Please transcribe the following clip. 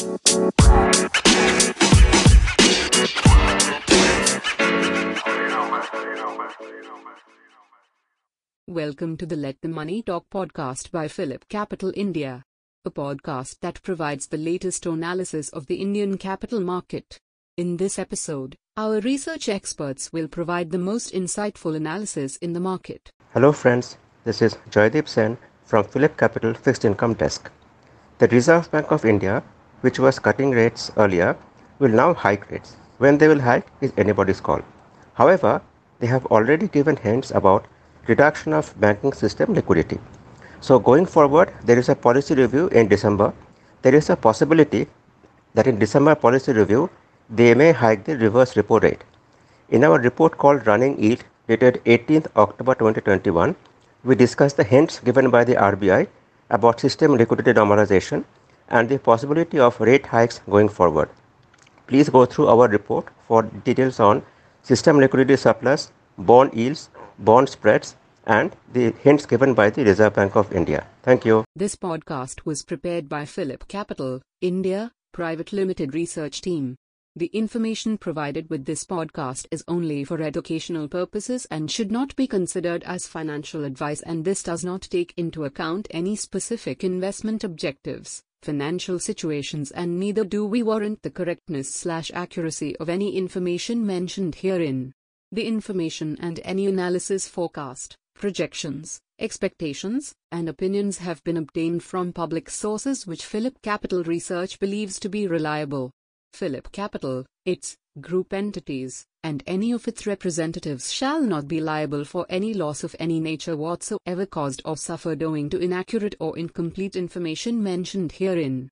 Welcome to the Let the Money Talk podcast by Phillip Capital India, a podcast that provides the latest analysis of the Indian capital market. In this episode, our research experts will provide the most insightful analysis in the market. Hello, friends. This is Joydeep Sen from Phillip Capital Fixed Income Desk. The Reserve Bank of India, which was cutting rates earlier, will now hike rates. When they will hike is anybody's call. However, they have already given hints about reduction of banking system liquidity. So going forward, there is a policy review in December. There is a possibility that in December policy review, they may hike the reverse repo rate. In our report called Running Yield, dated 18th October 2021, we discussed the hints given by the RBI about system liquidity normalization and the possibility of rate hikes going forward. Please go through our report for details on system liquidity surplus, bond yields, bond spreads, and the hints given by the Reserve Bank of India. Thank you. This podcast was prepared by Phillip Capital, India, Private Limited Research Team. The information provided with this podcast is only for educational purposes and should not be considered as financial advice, and this does not take into account any specific investment objectives, financial situations, and neither do we warrant the correctness slash accuracy of any information mentioned herein. The information and any analysis forecast, projections, expectations, and opinions have been obtained from public sources which Phillip Capital Research believes to be reliable. Phillip Capital, its group entities, and any of its representatives shall not be liable for any loss of any nature whatsoever caused or suffered owing to inaccurate or incomplete information mentioned herein.